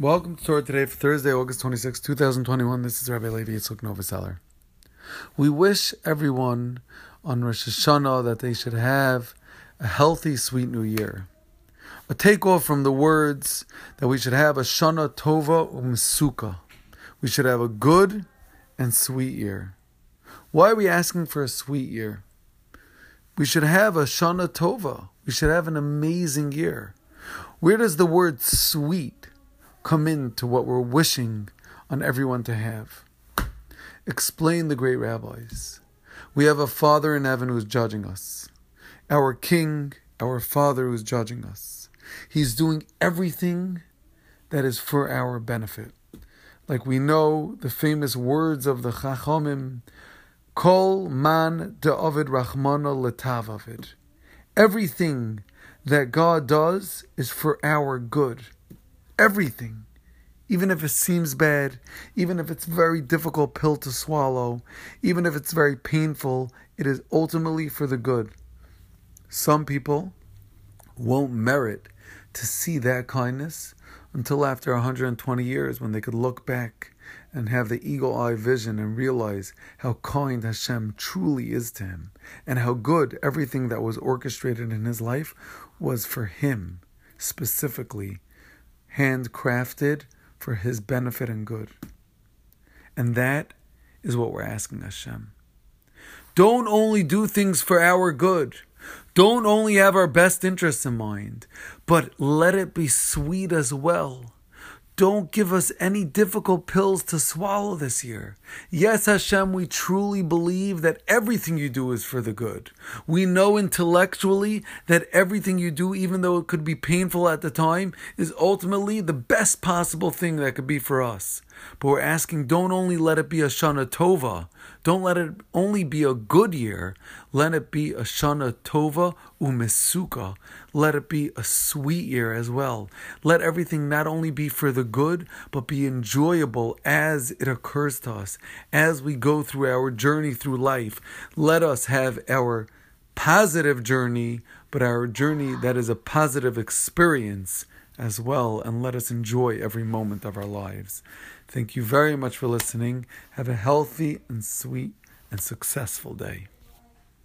Welcome to Torah today for Thursday, August 26, 2021. This is Rabbi Levi Yitzchak Novoseller. We wish everyone on Rosh Hashanah that they should have a healthy, sweet new year. A takeoff from the words that we should have a Shana Tova Umesuka. We should have a good and sweet year. Why are we asking for a sweet year? We should have a Shana Tova. We should have an amazing year. Where does the word sweet come into what we're wishing on everyone to have. Explain the great rabbis. We have a Father in heaven who's judging us. Our King, our Father who's judging us. He's doing everything that is for our benefit. Like we know the famous words of the Chachamim, Kol man de'avid rachmana letav avid. Everything that God does is for our good. Everything. Even if it seems bad, even if it's a very difficult pill to swallow, even if it's very painful, it is ultimately for the good. Some people won't merit to see that kindness until after 120 years when they could look back and have the eagle eye vision and realize how kind Hashem truly is to him and how good everything that was orchestrated in his life was for him specifically handcrafted for his benefit and good. And that is what we're asking Hashem. Don't only do things for our good. Don't only have our best interests in mind, but let it be sweet as well. Don't give us any difficult pills to swallow this year. Yes, Hashem, we truly believe that everything you do is for the good. We know intellectually that everything you do, even though it could be painful at the time, is ultimately the best possible thing that could be for us. But we're asking, don't only let it be a Shana Tova, don't let it only be a good year, let it be a Shana Tova Umesuka. Let it be a sweet year as well. Let everything not only be for the good, but be enjoyable as it occurs to us, as we go through our journey through life. Let us have our positive journey, but our journey that is a positive experience as well, and let us enjoy every moment of our lives. Thank you very much for listening. Have a healthy and sweet and successful day.